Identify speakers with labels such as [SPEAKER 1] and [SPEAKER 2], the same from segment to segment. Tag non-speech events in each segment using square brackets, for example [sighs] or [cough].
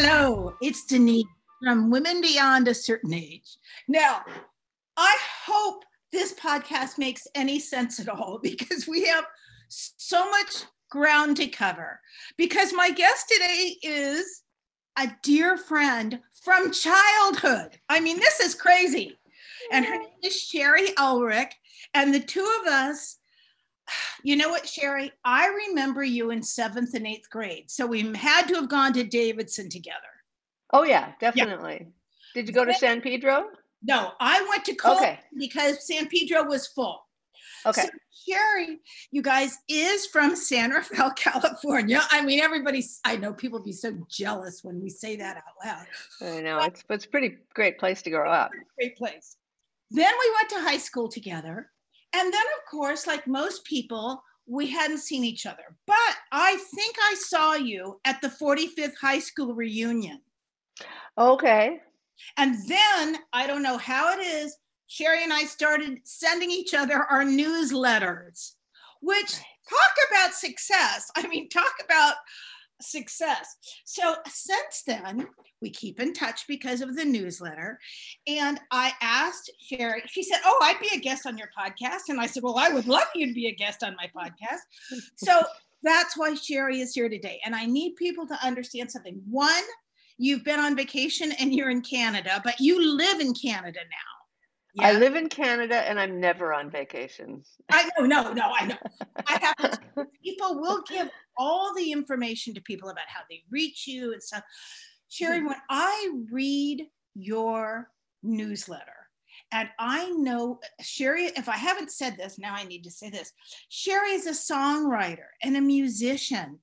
[SPEAKER 1] Hello, it's Denise from Women Beyond a Certain Age. Now, I hope this podcast makes any sense at all [laughs] because we have so much ground to cover. Because my guest today is a dear friend from childhood. I mean, this is crazy. And her name is Shari Ulrich. And the two of us you know what, Shari? I remember you in seventh and eighth grade. So we had to have gone to Davidson together.
[SPEAKER 2] Oh, yeah, definitely. Yeah. Did you go to San Pedro?
[SPEAKER 1] No, I went to Cole okay. because San Pedro was full.
[SPEAKER 2] Okay. So
[SPEAKER 1] Shari, you guys, is from San Rafael, [laughs] California. I mean, everybody's, I know people be so jealous when we say that out loud.
[SPEAKER 2] I know. But, it's, it's a pretty great place to grow up.
[SPEAKER 1] Great place. Then we went to high school together. And then, of course, like most people, we hadn't seen each other. But I think I saw you at the 45th high school reunion.
[SPEAKER 2] Okay.
[SPEAKER 1] And then I don't know how it is, Shari and I started sending each other our newsletters, which talk about success. I mean, talk about success. So since then, we keep in touch because of the newsletter. And I asked Shari, she said, Oh, I'd be a guest on your podcast. And I said, Well, I would love you to be a guest on my [laughs] podcast. So that's why Shari is here today. And I need people to understand something. One, you've been on vacation and you're in Canada, but you live in Canada now.
[SPEAKER 2] Yeah. I live in Canada and I'm never on vacation.
[SPEAKER 1] I know, no, no, I know. I have to, [laughs] people will give all the information to people about how they reach you and stuff. Shari, mm-hmm. when I read your newsletter, and I know Shari, if I haven't said this, now I need to say this. Shari is a songwriter and a musician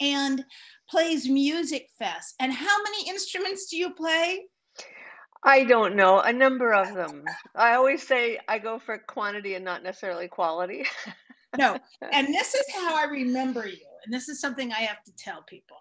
[SPEAKER 1] and plays music fest. And how many instruments do you play?
[SPEAKER 2] I don't know, a number of them. I always say I go for quantity and not necessarily quality.
[SPEAKER 1] no, [laughs] and this is how I remember you. And this is something I have to tell people.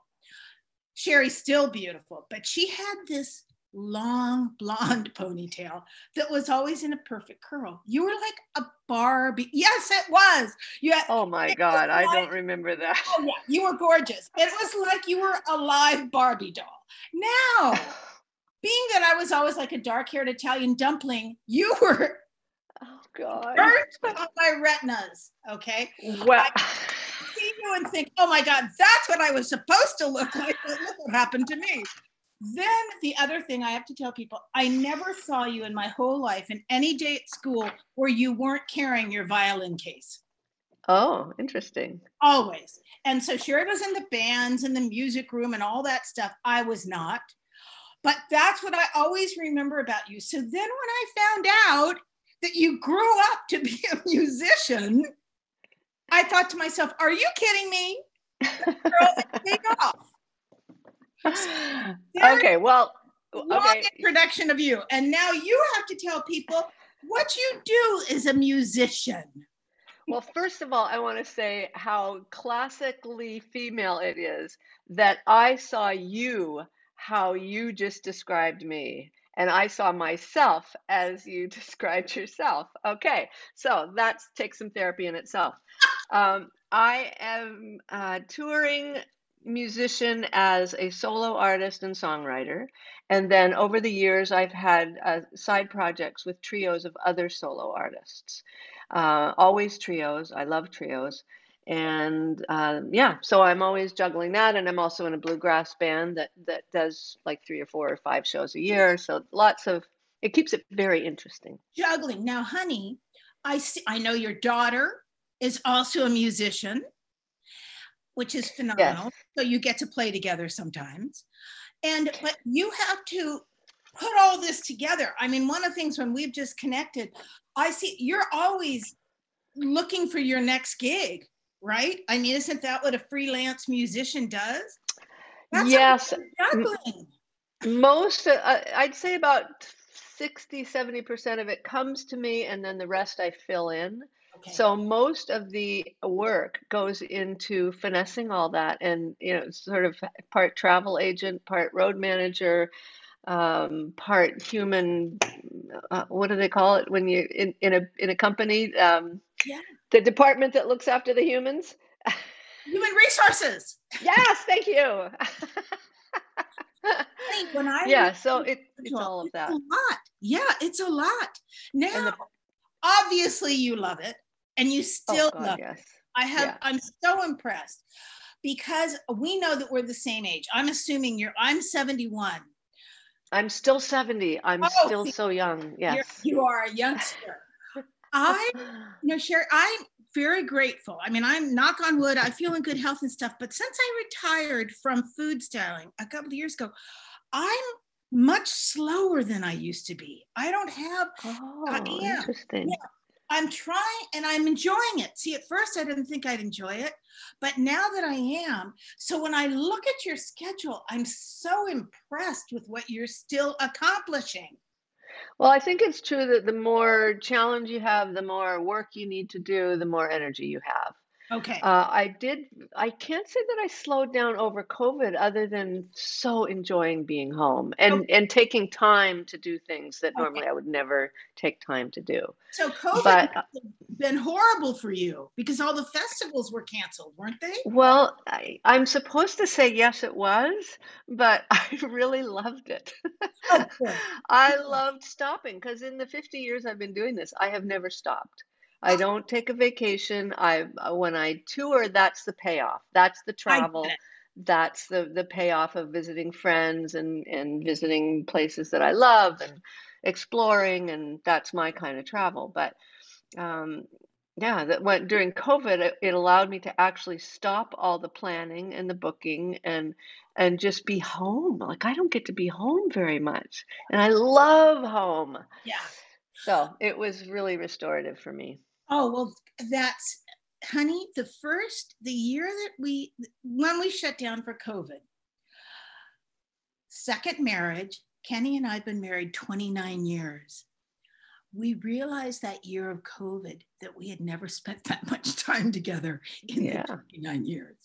[SPEAKER 1] Shari's still beautiful, but she had this long blonde [laughs] ponytail that was always in a perfect curl. You were like a Barbie. Yes, it was.
[SPEAKER 2] You had, oh my God, I don't remember that.
[SPEAKER 1] Oh yeah, you were gorgeous. It was like you were a live Barbie doll. Now, [laughs] being that I was always like a dark-haired Italian dumpling, you [laughs] were
[SPEAKER 2] oh God
[SPEAKER 1] burnt on my retinas. Okay.
[SPEAKER 2] Well. I, [sighs]
[SPEAKER 1] see you and think, oh my God, that's what I was supposed to look like. Look what happened to me. Then the other thing I have to tell people, I never saw you in my whole life in any day at school where you weren't carrying your violin case.
[SPEAKER 2] Oh, interesting.
[SPEAKER 1] Always. And so Shari was in the bands and the music room and all that stuff. I was not. But that's what I always remember about you. So then when I found out that you grew up to be a musician, I thought to myself, are you kidding me? take off. [sighs]
[SPEAKER 2] okay, well,
[SPEAKER 1] long introduction of you. And now you have to tell people what you do as a musician.
[SPEAKER 2] Well, first of all, I want to say how classically female it is that I saw you how you just described me and I saw myself as you [laughs] described yourself. Okay, so that takes some therapy in itself. Um, I am a touring musician as a solo artist and songwriter. And then over the years, I've had uh, side projects with trios of other solo artists. Uh, always trios. I love trios. And uh, yeah, so I'm always juggling that. And I'm also in a bluegrass band that, that does like three or four or five shows a year. So lots of, it keeps it very interesting.
[SPEAKER 1] Juggling. Now, honey, I see, I know your daughter is also a musician, which is phenomenal. Yes. So you get to play together sometimes. And but you have to put all this together. I mean, one of the things when we've just connected, I see you're always looking for your next gig, right? I mean, isn't that what a freelance musician does?
[SPEAKER 2] That's yes. Most, uh, I'd say about 60, 70% of it comes to me, and then the rest I fill in. Okay. So most of the work goes into finessing all that, and you know, sort of part travel agent, part road manager, um, part human. Uh, what do they call it when you in, in a in a company? Um,
[SPEAKER 1] yeah.
[SPEAKER 2] The department that looks after the humans.
[SPEAKER 1] Human resources.
[SPEAKER 2] yes, thank you.
[SPEAKER 1] when I
[SPEAKER 2] yeah, so it, it's all of that.
[SPEAKER 1] a lot. Yeah, it's a lot. Now, the, obviously, you love it, and you oh, still oh God, love yes. it. I have. Yeah. I'm so impressed because we know that we're the same age. I'm assuming you're. I'm 71.
[SPEAKER 2] I'm still 70. I'm oh, still so young. Yes,
[SPEAKER 1] you are a youngster. I, [sighs] you know, Shari, I'm very grateful. I mean, I'm knock on wood, I feel in good health and stuff. But since I retired from food styling a couple of years ago, I'm much slower than I used to be. I don't have.
[SPEAKER 2] Oh, I am, interesting. Yeah,
[SPEAKER 1] I'm trying and I'm enjoying it. See, at first I didn't think I'd enjoy it, but now that I am, so when I look at your schedule, I'm so impressed with what you're still accomplishing.
[SPEAKER 2] Well, I think it's true that the more challenge you have, the more work you need to do, the more energy you have.
[SPEAKER 1] Okay.
[SPEAKER 2] Uh, I did, I can't say that I slowed down over COVID other than so enjoying being home and, okay. and taking time to do things that normally okay. I would never take time to do.
[SPEAKER 1] So COVID but, has been horrible for you because all the festivals were canceled, weren't they?
[SPEAKER 2] Well, I, I'm supposed to say yes, it was, but [laughs] I really loved it. Oh, [laughs] I loved stopping because in the 50 years I've been doing this, I have never stopped. I don't take a vacation. I when I tour, that's the payoff. That's the travel. That's the the payoff of visiting friends and and visiting places that I love and exploring, and that's my kind of travel. But um, yeah, that went during COVID, it, it allowed me to actually stop all the planning and the booking and and just be home. Like I don't get to be home very much, and I love home.
[SPEAKER 1] Yeah.
[SPEAKER 2] So it was really restorative for me.
[SPEAKER 1] Oh, well, that's, honey, the first, the year that we, when we shut down for COVID, second marriage, Kenny and I have been married 29 years. We realized that year of COVID that we had never spent that much time together in yeah. the 29 years.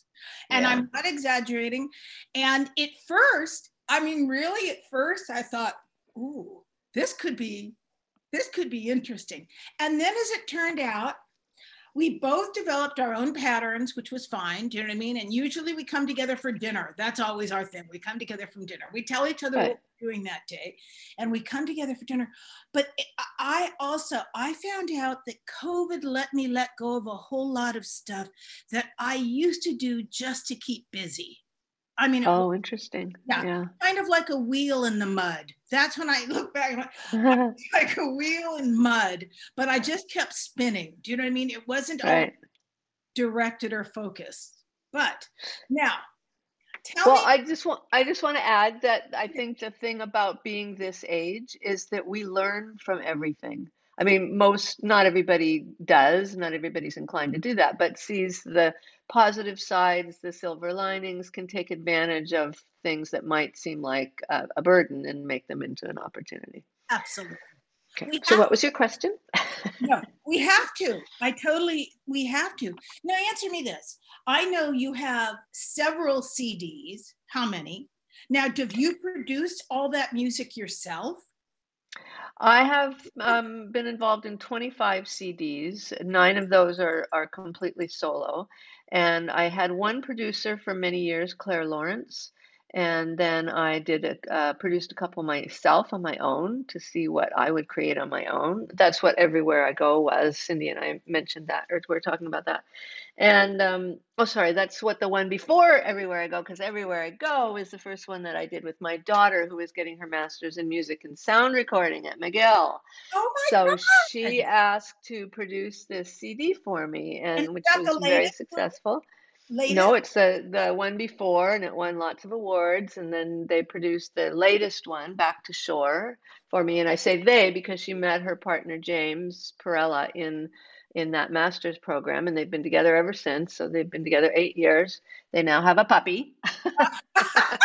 [SPEAKER 1] And yeah. I'm not exaggerating. And at first, I mean, really, at first, I thought, ooh, this could be this could be interesting. And then as it turned out, we both developed our own patterns, which was fine. Do you know what I mean? And usually we come together for dinner. That's always our thing. We come together from dinner. We tell each other right. what we're doing that day, and we come together for dinner. But I also I found out that COVID let me let go of a whole lot of stuff that I used to do just to keep busy. I mean,
[SPEAKER 2] oh, interesting.
[SPEAKER 1] Yeah, yeah, kind of like a wheel in the mud. That's when I look back, like, [laughs] like a wheel in mud, but I just kept spinning. Do you know what I mean? It wasn't right. directed or focused. But now,
[SPEAKER 2] tell well, me. I just want I just want to add that I think the thing about being this age is that we learn from everything. I mean, most, not everybody does, not everybody's inclined to do that, but sees the positive sides, the silver linings, can take advantage of things that might seem like a, a burden and make them into an opportunity.
[SPEAKER 1] Absolutely.
[SPEAKER 2] Okay. So, what was your question? [laughs]
[SPEAKER 1] no, we have to. I totally, we have to. Now, answer me this. I know you have several CDs. How many? Now, have you produced all that music yourself?
[SPEAKER 2] I have um, been involved in 25 CDs. Nine of those are, are completely solo. And I had one producer for many years, Claire Lawrence. And then I did a, uh, produced a couple myself on my own to see what I would create on my own. That's what Everywhere I Go was. Cindy and I mentioned that, or we are talking about that. And um, oh, sorry, that's what the one before Everywhere I Go, because Everywhere I Go is the first one that I did with my daughter, who was getting her master's in music and sound recording at McGill.
[SPEAKER 1] Oh my
[SPEAKER 2] so
[SPEAKER 1] God.
[SPEAKER 2] she asked to produce this CD for me, and, and which was very successful. Latest? No, it's the the one before, and it won lots of awards. And then they produced the latest one, Back to Shore, for me. And I say they because she met her partner James Perella in in that master's program, and they've been together ever since. So they've been together eight years. They now have a puppy. [laughs]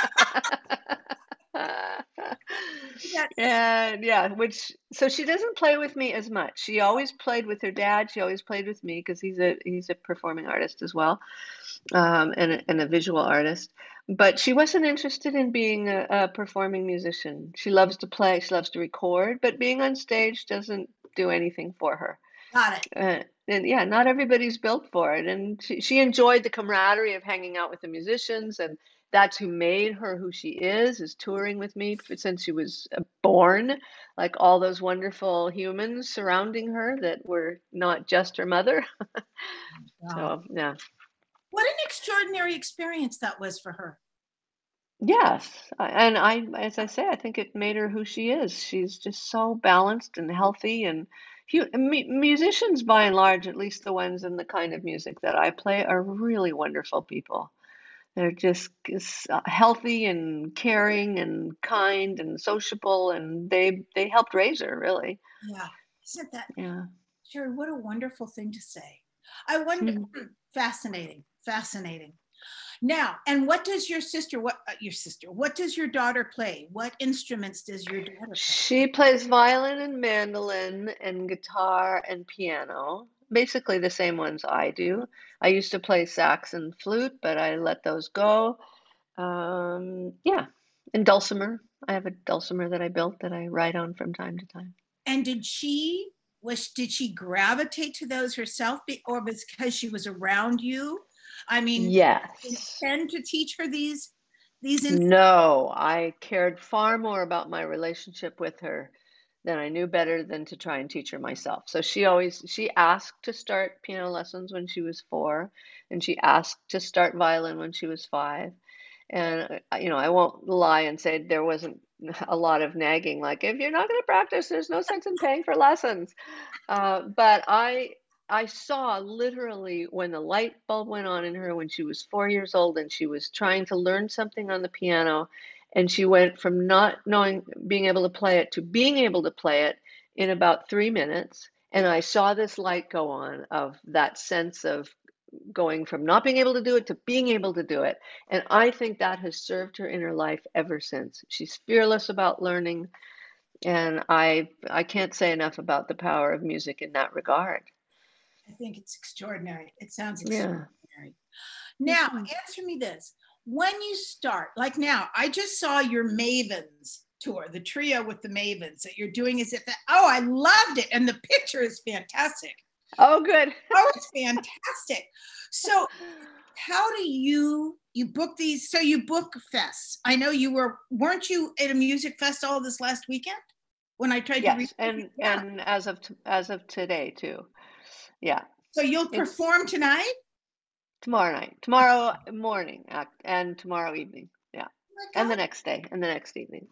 [SPEAKER 2] and yeah, which so she doesn't play with me as much. She always played with her dad. She always played with me because he's a he's a performing artist as well, um, and a, and a visual artist. But she wasn't interested in being a, a performing musician. She loves to play. She loves to record, but being on stage doesn't do anything for her.
[SPEAKER 1] Got it.
[SPEAKER 2] Uh, and yeah, not everybody's built for it. And she, she enjoyed the camaraderie of hanging out with the musicians and that's who made her who she is is touring with me since she was uh, born. Like all those wonderful humans surrounding her that were not just her mother. [laughs] Wow. so yeah.
[SPEAKER 1] What an extraordinary experience that was for her.
[SPEAKER 2] Yes. And i as i say i think it made her who she is. She's just so balanced and healthy and musicians by and large at least the ones in the kind of music that i play are really wonderful people they're just uh, healthy and caring and kind and sociable, and they they helped raise her really.
[SPEAKER 1] Yeah, isn't that?
[SPEAKER 2] Yeah,
[SPEAKER 1] Shari, what a wonderful thing to say. I wonder. Mm-hmm. Fascinating, fascinating. Now, and what does your sister? What uh, your sister? What does your daughter play? What instruments does your daughter play?
[SPEAKER 2] She plays violin and mandolin and guitar and piano basically the same ones I do. I used to play sax and flute, but I let those go. Um, yeah, and dulcimer. I have a dulcimer that I built that I write on from time to time.
[SPEAKER 1] And did she was did she gravitate to those herself, or because she was around you? I mean,
[SPEAKER 2] yes.
[SPEAKER 1] Tend to teach her these these.
[SPEAKER 2] No, I cared far more about my relationship with her then I knew better than to try and teach her myself. So she always she asked to start piano lessons when she was 4 and she asked to start violin when she was 5. And uh, you know, I won't lie and say there wasn't [laughs] a lot of nagging like if you're not going to practice there's no sense in paying for lessons. Uh, but I I saw literally when the light bulb went on in her when she was 4 years old and she was trying to learn something on the piano and she went from not knowing being able to play it to being able to play it in about three minutes. And i saw this light go on of that sense of going from not being able to do it to being able to do it. And i think that has served her in her life ever since. She's fearless about learning and i i can't say enough about the power of music in that regard.
[SPEAKER 1] I think it's extraordinary. It sounds extraordinary. Yeah. now mm-hmm. answer me this when you start, like now, I just saw your Mavens tour, the trio with the Mavens that you're doing. Is it that? Oh, I loved it. And the picture is fantastic.
[SPEAKER 2] Oh, good. [laughs]
[SPEAKER 1] oh, it's fantastic. So, how do you you book these? So you book fests. I know you were weren't you at a music fest all this last weekend when I tried
[SPEAKER 2] yes,
[SPEAKER 1] to.
[SPEAKER 2] Yes, and yeah. and as of t- as of today too. Yeah.
[SPEAKER 1] So you'll perform tonight.
[SPEAKER 2] Tomorrow night, tomorrow morning, and tomorrow evening. Yeah, oh and the next day, and the next evening.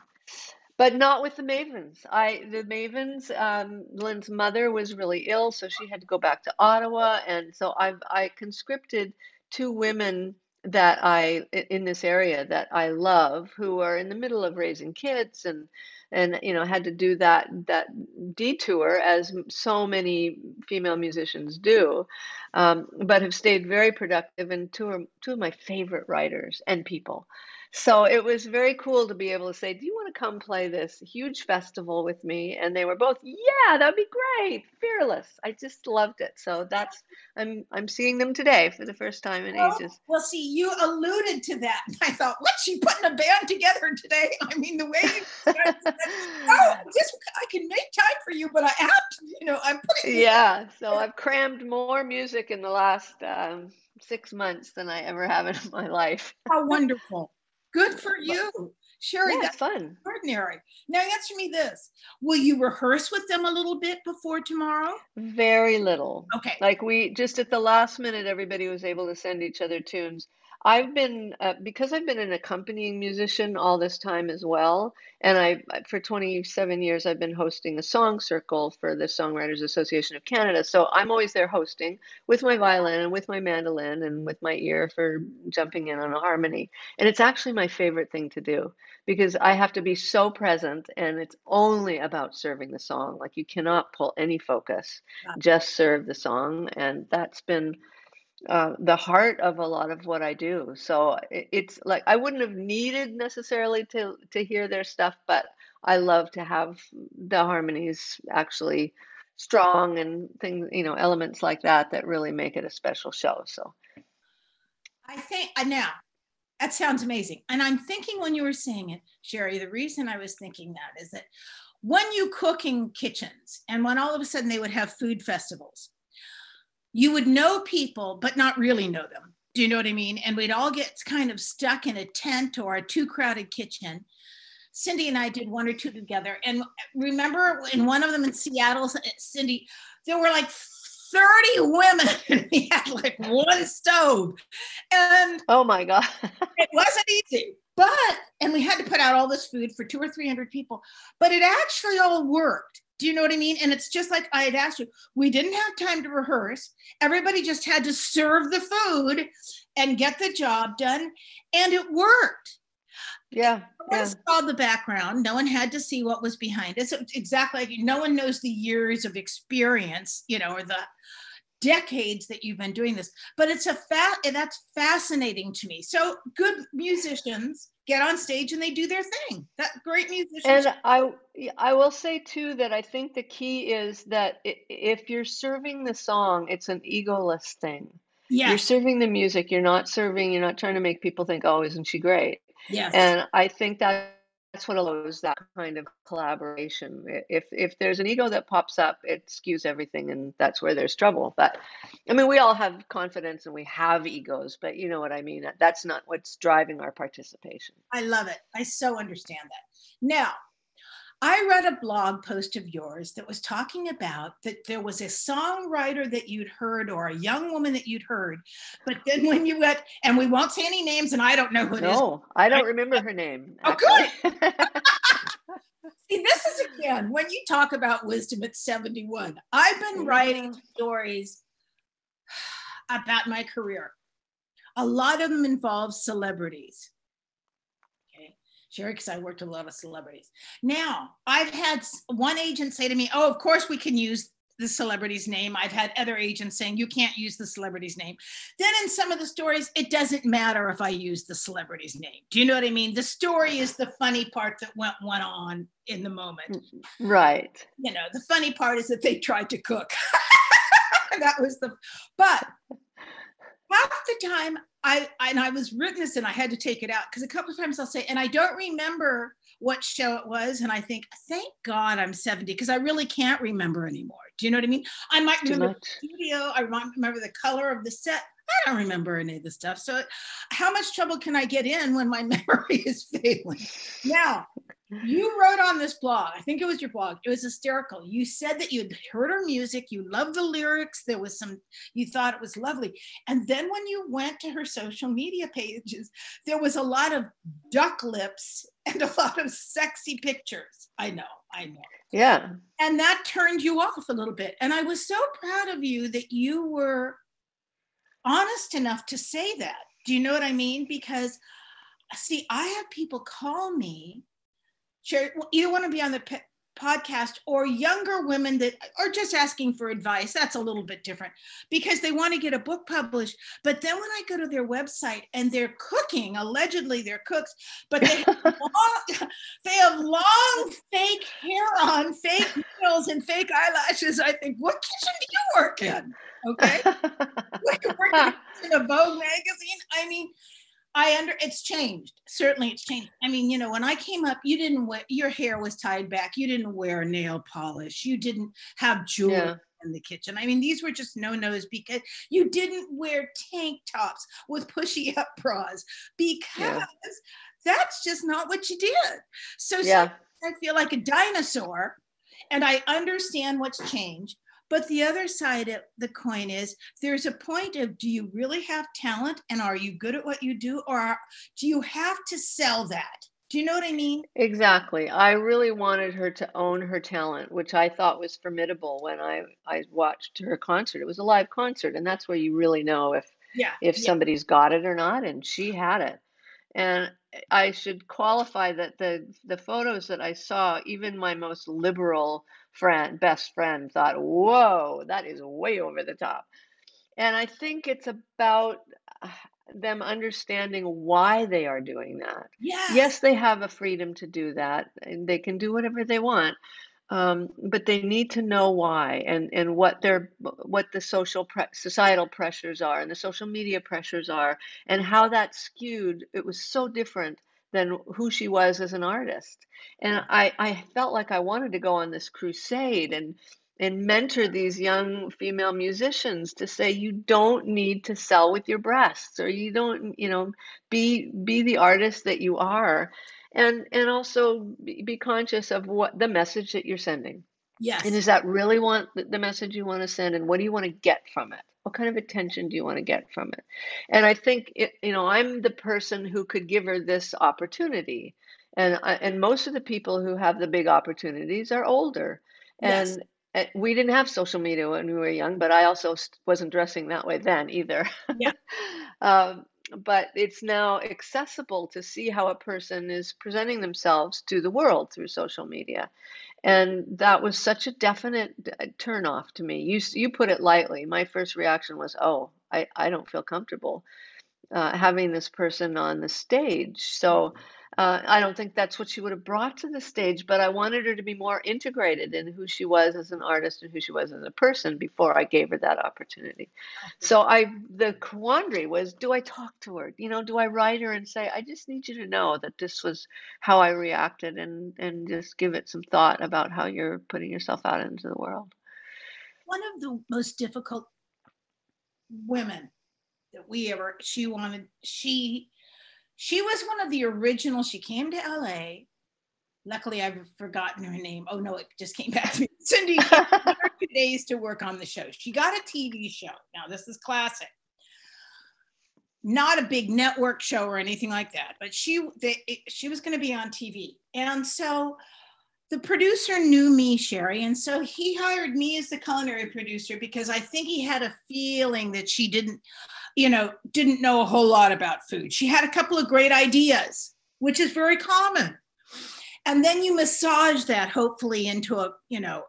[SPEAKER 2] But not with the Mavens. I the Mavens. Um, Lynn's mother was really ill, so she had to go back to Ottawa, and so I've I conscripted two women that I in this area that I love who are in the middle of raising kids and and you know had to do that that detour as so many female musicians do um, but have stayed very productive and two of, two of my favorite writers and people so it was very cool to be able to say, Do you want to come play this huge festival with me? And they were both, Yeah, that'd be great. Fearless. I just loved it. So that's I'm I'm seeing them today for the first time in
[SPEAKER 1] well,
[SPEAKER 2] ages.
[SPEAKER 1] Well, see, you alluded to that. I thought, what's she putting a band together today? [laughs] I mean, the way you [laughs] oh, just I can make time for you, but I have to, you know, I'm putting
[SPEAKER 2] Yeah. So I've crammed more music in the last um, six months than I ever have in [laughs] my life.
[SPEAKER 1] How wonderful. Good for you. Shari,
[SPEAKER 2] yeah, that's fun.
[SPEAKER 1] Extraordinary. Now answer me this. Will you rehearse with them a little bit before tomorrow?
[SPEAKER 2] Very little.
[SPEAKER 1] Okay.
[SPEAKER 2] Like we just at the last minute everybody was able to send each other tunes. I've been uh, because I've been an accompanying musician all this time as well, and I for 27 years I've been hosting a song circle for the Songwriters Association of Canada. So I'm always there hosting with my violin and with my mandolin and with my ear for jumping in on a harmony. And it's actually my favorite thing to do because I have to be so present, and it's only about serving the song. Like you cannot pull any focus, just serve the song, and that's been uh, the heart of a lot of what I do. So it's like I wouldn't have needed necessarily to to hear their stuff, but I love to have the harmonies actually strong and things, you know, elements like that that really make it a special show. So
[SPEAKER 1] I think uh, now that sounds amazing. And I'm thinking when you were saying it, Shari, the reason I was thinking that is that when you cook in kitchens and when all of a sudden they would have food festivals, you would know people, but not really know them. Do you know what I mean? And we'd all get kind of stuck in a tent or a too crowded kitchen. Cindy and I did one or two together. And remember in one of them in Seattle, Cindy, there were like 30 women [laughs] and we had like one stove. And
[SPEAKER 2] oh my God. [laughs]
[SPEAKER 1] it wasn't easy. But, and we had to put out all this food for two or 300 people, but it actually all worked. Do you know what I mean? And it's just like I had asked you, we didn't have time to rehearse. Everybody just had to serve the food and get the job done. And it worked.
[SPEAKER 2] Yeah.
[SPEAKER 1] No one saw the background. No one had to see what was behind it. So exactly like no one knows the years of experience, you know, or the decades that you've been doing this. But it's a fat that's fascinating to me. So good musicians get on stage and they do their thing. That great musicians.
[SPEAKER 2] And I I will say too that I think the key is that if you're serving the song, it's an egoless thing.
[SPEAKER 1] Yeah.
[SPEAKER 2] You're serving the music. You're not serving. You're not trying to make people think, "Oh, isn't she great?"
[SPEAKER 1] Yes.
[SPEAKER 2] And I think that that's what allows that kind of collaboration. If if there's an ego that pops up, it skews everything, and that's where there's trouble. But I mean, we all have confidence and we have egos, but you know what I mean. That's not what's driving our participation.
[SPEAKER 1] I love it. I so understand that. Now, I read a blog post of yours that was talking about that there was a songwriter that you'd heard or a young woman that you'd heard, but then when you went, and we won't say any names, and I don't know who it
[SPEAKER 2] no,
[SPEAKER 1] is.
[SPEAKER 2] No, I don't remember her name.
[SPEAKER 1] Oh, good. See, this is again when you talk about wisdom at 71. I've been mm-hmm. writing stories about my career. A lot of them involve celebrities. Shari, because I worked with a lot of celebrities. Now, I've had one agent say to me, Oh, of course we can use the celebrity's name. I've had other agents saying you can't use the celebrity's name. Then in some of the stories, it doesn't matter if I use the celebrity's name. Do you know what I mean? The story is the funny part that went went on in the moment. Mm,
[SPEAKER 2] right.
[SPEAKER 1] You know, the funny part is that they tried to cook. [laughs] that was the but half the time I, and I was written this and I had to take it out because a couple of times I'll say, and I don't remember what show it was, and I think, thank God I'm 70 because I really can't remember anymore. Do you know what I mean? I might remember the studio, I might remember the color of the set. I don't remember any of the stuff. So, how much trouble can I get in when my [laughs] memory is failing? Now, you wrote on this blog, I think it was your blog, it was hysterical. You said that you'd heard her music, you loved the lyrics, there was some, you thought it was lovely. And then when you went to her social media pages, there was a lot of duck lips [laughs] and a lot of sexy pictures. I know, I know.
[SPEAKER 2] Yeah.
[SPEAKER 1] And that turned you off a little bit. And I was so proud of you that you were honest enough to say that. Do you know what I mean? Because see, I have people call me share either want to be on the podcast or younger women that are just asking for advice that's a little bit different because they want to get a book published but then when i go to their website and they're cooking allegedly they're cooks but they have [laughs] long, they have long fake hair on fake nails and fake eyelashes i think what kitchen do you work in? [laughs] Okay? [laughs] Like working in a vogue magazine? I mean I under it's changed. Certainly it's changed. I mean, you know, when I came up, you didn't wear your hair was tied back. You didn't wear nail polish. You didn't have jewelry yeah. in the kitchen. I mean, these were just no-nos because you didn't wear tank tops with pushy [laughs] up bras because yeah. that's just not what you did. So, yeah. so I feel like a dinosaur and I understand what's changed. But the other side of the coin is there's a point of do you really have talent and are you good at what you do or do you have to sell that? Do you know what I mean?
[SPEAKER 2] Exactly. I really wanted her to own her talent, which I thought was formidable when I, I watched her concert. It was a live concert, and that's where you really know if
[SPEAKER 1] yeah,
[SPEAKER 2] if
[SPEAKER 1] yeah.
[SPEAKER 2] somebody's got it or not, and she had it. And I should qualify that the the photos that I saw, even my most liberal friend, best friend, thought, "Whoa, that is way over the top." And I think it's about uh, them understanding why they are doing that.
[SPEAKER 1] Yes.
[SPEAKER 2] Yes, they have a freedom to do that, and they can do whatever they want. Um, but they need to know why and, and what their what the social pre- societal pressures are and the social media pressures are and how that skewed it was so different than who she was as an artist. And I, I felt like I wanted to go on this crusade and and mentor these young female musicians to say you don't need to sell with your breasts or you don't you know be be the artist that you are. And and also be conscious of what the message that you're sending.
[SPEAKER 1] Yes.
[SPEAKER 2] And is that really want the message you want to send and what do you want to get from it what kind of attention do you want to get from it? And i think it, you know i'm the person who could give her this opportunity. And and most of the people who have the big opportunities are older. And yes. We didn't have social media when we were young but i also wasn't dressing that way then either.
[SPEAKER 1] Yeah. [laughs]
[SPEAKER 2] um, but it's now accessible to see how a person is presenting themselves to the world through social media and that was such a definite uh, turnoff to me. You you put it lightly. My first reaction was oh i i don't feel comfortable uh, having this person on the stage so uh, I don't think that's what she would have brought to the stage, but I wanted her to be more integrated in who she was as an artist and who she was as a person before I gave her that opportunity. So I, the quandary was, do I talk to her? You know, do I write her and say, I just need you to know that this was how I reacted, and and just give it some thought about how you're putting yourself out into the world.
[SPEAKER 1] One of the most difficult women we ever, she wanted, she she was one of the original. She came to LA. Luckily, I've forgotten her name. Oh no, it just came back to me. [laughs] Cindy [laughs] two days to work on the show. She got a TV show. Now this is classic. Not a big network show or anything like that, but she they, she was going to be on TV, and so the producer knew me, Shari, and so he hired me as the culinary producer because I think he had a feeling that she didn't you know, didn't know a whole lot about food. She had a couple of great ideas, which is very common. And then you massage that hopefully into a, you know,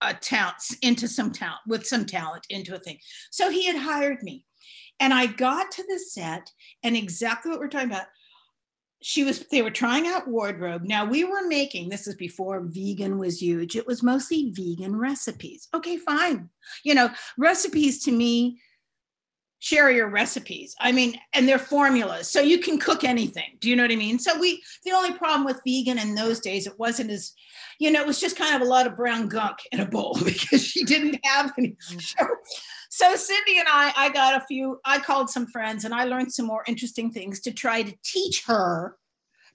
[SPEAKER 1] a talent, into some talent, with some talent into a thing. So he had hired me. And I got to the set, and exactly what we're talking about, she was they were trying out wardrobe now we were making this is before vegan was huge it was mostly vegan recipes okay fine you know recipes to me share your recipes. I mean, and their formulas. So you can cook anything. Do you know what I mean? So we the only problem with vegan in those days, it wasn't as, you know, it was just kind of a lot of brown gunk in a bowl [laughs] because she didn't have any. Mm-hmm. So, so Cindy and I, I got a few, I called some friends and I learned some more interesting things to try to teach her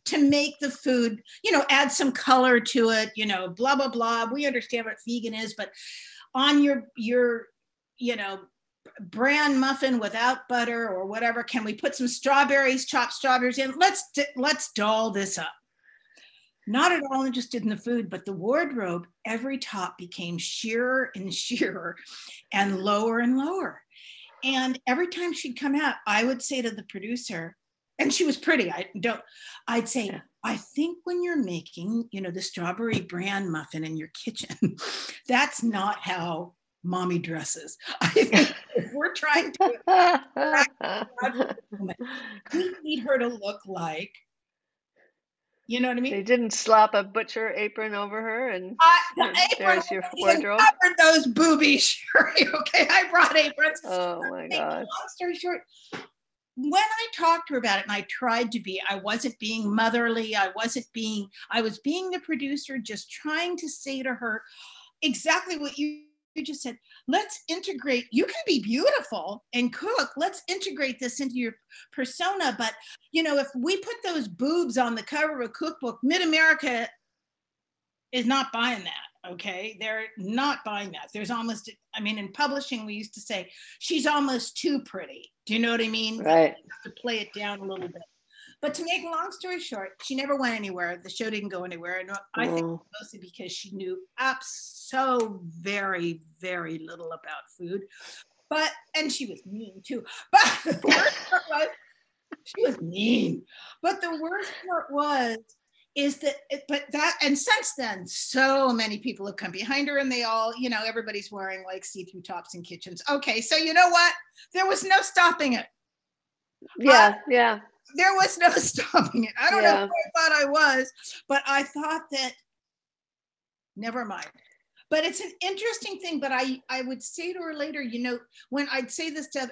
[SPEAKER 1] to make the food, you know, add some color to it, you know, blah, blah, blah. We understand what vegan is, but on your your you know bran muffin without butter or whatever can we put some strawberries chopped strawberries in? Let's let's doll this up. Not at all interested in the food but the wardrobe every top became sheerer and [laughs] sheerer and lower and lower. And every time she'd come out i would say to the producer and she was pretty i don't i'd say i think when you're making you know the strawberry bran muffin in your kitchen [laughs] that's not how mommy dresses. [laughs] I think [laughs] we're trying to, [laughs] we need her to look like, you know what I mean?
[SPEAKER 2] They didn't slap a butcher apron over her and uh, the apron, there's your wardrobe.
[SPEAKER 1] Covered those boobies, [laughs] Shari. okay? I brought aprons.
[SPEAKER 2] Oh my God.
[SPEAKER 1] Long story short, when I talked to her about it and I tried to be, I wasn't being motherly. I wasn't being, I was being the producer, just trying to say to her exactly what you just said, let's integrate. You can be beautiful and cook. Let's integrate this into your persona. But, you know, if we put those boobs on the cover of a cookbook, Mid America is not buying that. Okay. They're not buying that. There's almost, I mean, in publishing, we used to say, she's almost too pretty. Do you know what I mean?
[SPEAKER 2] Right.
[SPEAKER 1] To play it down a little bit. But to make a long story short, she never went anywhere. The show didn't go anywhere. And I think oh. mostly because she knew up so very, very little about food. But, and she was mean too. [laughs] But the worst part was, she was mean. But the worst part was, is that, but that, and since then, so many people have come behind her and they all, you know, everybody's wearing like see through tops in kitchens. Okay, so you know what? There was no stopping it.
[SPEAKER 2] Yeah, uh, yeah
[SPEAKER 1] there was no [laughs] stopping it. I don't yeah. know I thought I was, but I thought that never mind. But it's an interesting thing. But I I would say to her later, you know, when I'd say this to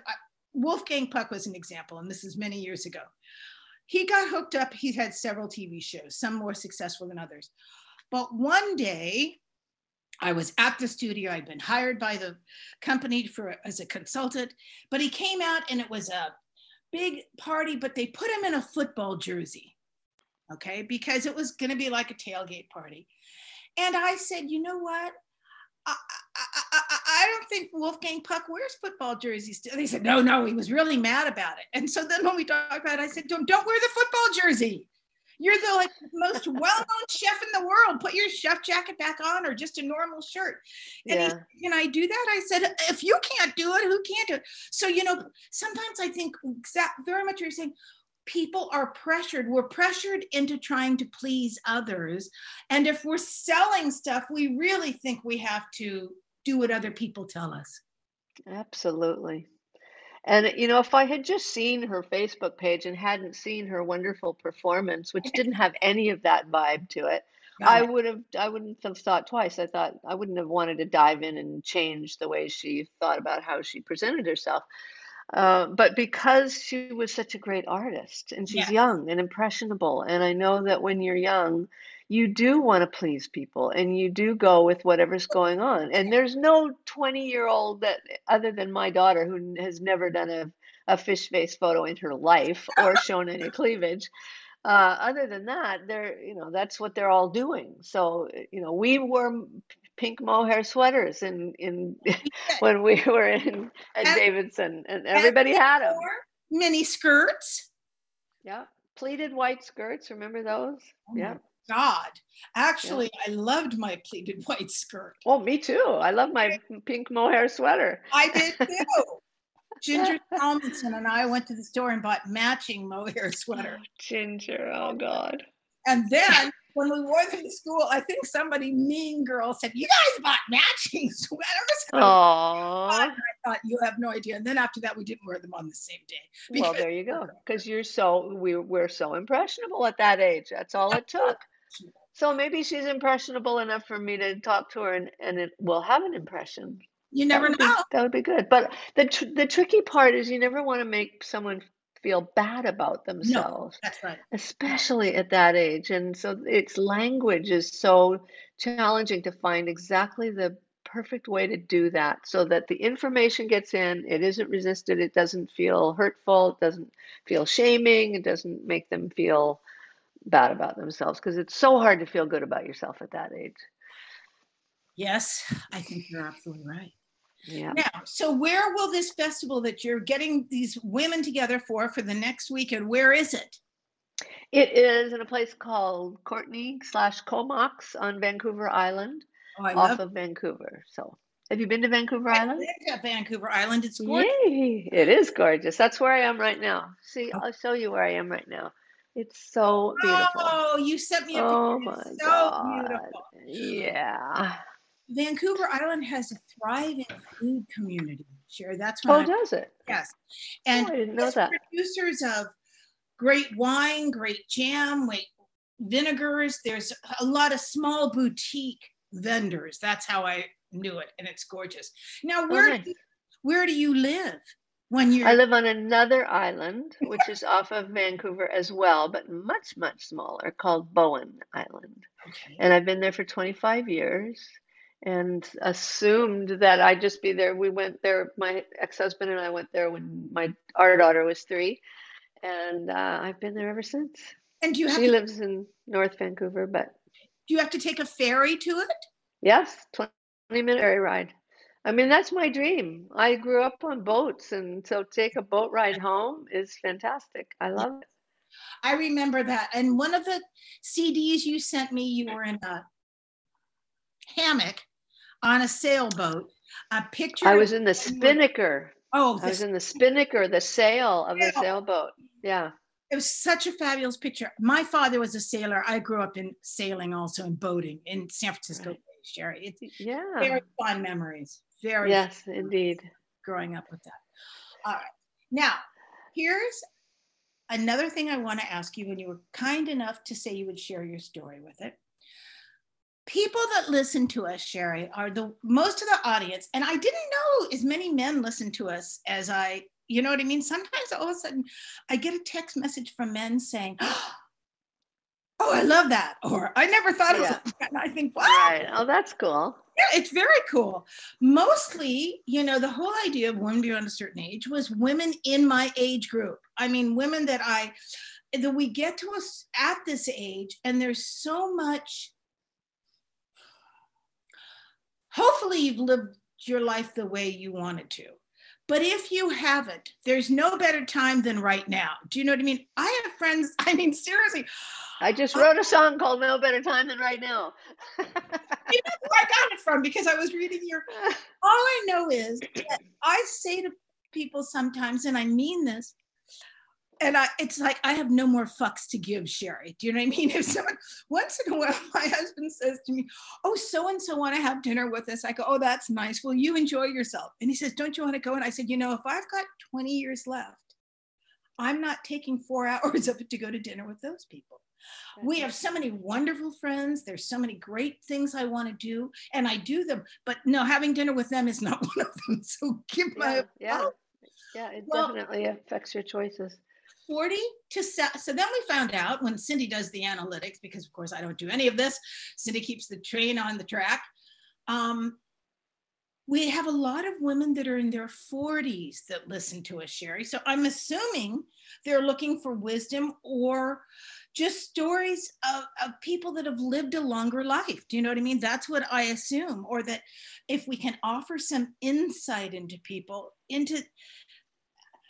[SPEAKER 1] Wolfgang Puck was an example, and this is many years ago. He got hooked up. He had several TV shows, some more successful than others. But one day, I was at the studio. I'd been hired by the company for as a consultant, but he came out and it was a big party, but they put him in a football jersey, okay, because it was going to be like a tailgate party. And I said, you know what? I, I, I, I don't think Wolfgang Puck wears football jerseys. They said, no, no, he was really mad about it. And so then when we talked about it, I said, don't, don't wear the football jersey. You're the like most well-known chef in the world. Put your chef jacket back on or just a normal shirt. And yeah. he, can I do that? I said, if you can't do it, who can't do it? So, you know, sometimes I think exact, very much you're saying, people are pressured. We're pressured into trying to please others. And if we're selling stuff, we really think we have to do what other people tell us.
[SPEAKER 2] Absolutely. And you know, if I had just seen her Facebook page and hadn't seen her wonderful performance, which didn't have any of that vibe to it, I would have I wouldn't have thought twice. I thought I wouldn't have wanted to dive in and change the way she thought about how she presented herself. Uh, but because she was such a great artist and she's yeah. young and impressionable, and I know that when you're young, you do want to please people and you do go with whatever's going on. And there's no 20 year old that, other than my daughter, who has never done a, a fish face photo in her life or shown any cleavage. Uh, other than that, they're, you know, that's what they're all doing. So, you know, we wore pink mohair sweaters in, in [laughs] when we were in at and, Davidson and everybody and had them.
[SPEAKER 1] Mini skirts.
[SPEAKER 2] Yeah. Pleated white skirts. Remember those?
[SPEAKER 1] Oh yeah. God. Actually, yeah. I loved my pleated [laughs] white skirt.
[SPEAKER 2] Oh, me too. I love my pink mohair sweater.
[SPEAKER 1] I did [laughs] too. Ginger [laughs] Tomlinson and I went to the store and bought matching mohair sweater. [gasps]
[SPEAKER 2] Ginger, oh God.
[SPEAKER 1] And then when we wore them to school, I think somebody mean girl said, "You guys bought matching sweaters."
[SPEAKER 2] Aww.
[SPEAKER 1] I thought you have no idea. And then after that, we didn't wear them on the same day.
[SPEAKER 2] Well, there you go. Because you're so we we're so impressionable at that age. That's all it took. So maybe she's impressionable enough for me to talk to her, and and it will have an impression.
[SPEAKER 1] You never
[SPEAKER 2] that
[SPEAKER 1] know.
[SPEAKER 2] Be, that would be good. But the tr- the tricky part is you never want to make someone feel bad about themselves.
[SPEAKER 1] No, that's right.
[SPEAKER 2] Especially at that age. And so its language is so challenging to find exactly the perfect way to do that so that the information gets in, it isn't resisted, it doesn't feel hurtful, it doesn't feel shaming, it doesn't make them feel bad about themselves because it's so hard to feel good about yourself at that age.
[SPEAKER 1] Yes, I think you're absolutely right.
[SPEAKER 2] Yeah.
[SPEAKER 1] Now, so where will this festival that you're getting these women together for for the next weekend? Where is it?
[SPEAKER 2] It is in a place called Courtenay slash Comox on Vancouver Island, oh, off of Vancouver. So, have you been to Vancouver
[SPEAKER 1] I've
[SPEAKER 2] Island?
[SPEAKER 1] Been to Vancouver Island. It's gorgeous.
[SPEAKER 2] Yay! It is gorgeous. That's where I am right now. See, oh. I'll show you where I am right now. It's so beautiful.
[SPEAKER 1] Oh, you sent me a picture. Oh my so God. beautiful.
[SPEAKER 2] Yeah.
[SPEAKER 1] Vancouver Island has a thriving food community. Sure, that's
[SPEAKER 2] oh, I, does it?
[SPEAKER 1] Yes, and
[SPEAKER 2] oh, I didn't know that.
[SPEAKER 1] Producers of great wine, great jam, great vinegars. There's a lot of small boutique vendors. That's how I knew it, and it's gorgeous. Now, oh, where okay. do you, where do you live? When you
[SPEAKER 2] I live on another island, which is off of Vancouver as well, but much, much smaller, called Bowen Island. Okay. And I've been there for 25 years and assumed that I'd just be there. We went there, my ex husband and I went there when my our daughter was three, and uh, I've been there ever since.
[SPEAKER 1] And do you have
[SPEAKER 2] she
[SPEAKER 1] to,
[SPEAKER 2] lives in North Vancouver, but
[SPEAKER 1] do you have to take a ferry to it?
[SPEAKER 2] Yes, twenty minute ferry ride. I mean, that's my dream. I grew up on boats, and so take a boat ride home is fantastic. I love it.
[SPEAKER 1] I remember that. And one of the CDs you sent me, you were in a hammock on a sailboat. A picture.
[SPEAKER 2] I was in the spinnaker.
[SPEAKER 1] Oh,
[SPEAKER 2] I was in the spinnaker, the sail of the sailboat. Yeah.
[SPEAKER 1] It was such a fabulous picture. My father was a sailor. I grew up in sailing also and boating in San Francisco Bay, Shari. It's
[SPEAKER 2] yeah.
[SPEAKER 1] very fond memories. Very
[SPEAKER 2] yes, indeed.
[SPEAKER 1] Growing up with that. All right. Now, here's another thing I want to ask you, and you were kind enough to say you would share your story with it people that listen to us, Shari, are the most of the audience. And I didn't know as many men listen to us as I, you know what I mean? Sometimes all of a sudden I get a text message from men saying, [gasps] Oh oh, I love that. Or I never thought
[SPEAKER 2] Yeah.
[SPEAKER 1] of [laughs] that. And I think, wow,
[SPEAKER 2] Right. Oh, that's cool.
[SPEAKER 1] yeah, it's very cool. Mostly, you know, the whole idea of women beyond a certain age was women in my age group. I mean, women that I, that we get to us at this age, and there's so much. Hopefully, you've lived your life the way you wanted to. But if you haven't, there's no better time than right now. Do you know what I mean? I have friends, [laughs] I mean, seriously,
[SPEAKER 2] I just uh, wrote a song called No Better Time Than Right Now. [laughs]
[SPEAKER 1] you know where I got it from because I was reading your. [laughs] All I know is that I say to people sometimes, and I mean this, and I, it's like I have no more fucks to give, Shari. Do you know what I mean? [laughs] If someone once in a while, [laughs] my husband says to me, "Oh, so and so want to have dinner with us," I go, "Oh, that's nice. Well, you enjoy yourself." And he says, "Don't you want to go?" And I said, "You know, if I've got 20 years left, I'm not taking four [laughs] hours of it to go to dinner with those people." we have so many wonderful friends there's so many great things i want to do and i do them but no having dinner with them is not one of them so give my
[SPEAKER 2] yeah, yeah, yeah. It
[SPEAKER 1] Well-
[SPEAKER 2] definitely affects your choices.
[SPEAKER 1] 40 to se- so then we found out when cindy does the analytics because of course i don't do any of this cindy keeps the train on the track um, we have a lot of women that are in their 40s that listen to us Shari. So i'm assuming they're looking for wisdom or just stories of, of people that have lived a longer life. Do you know what i mean? That's what i assume or that if we can offer some insight into people into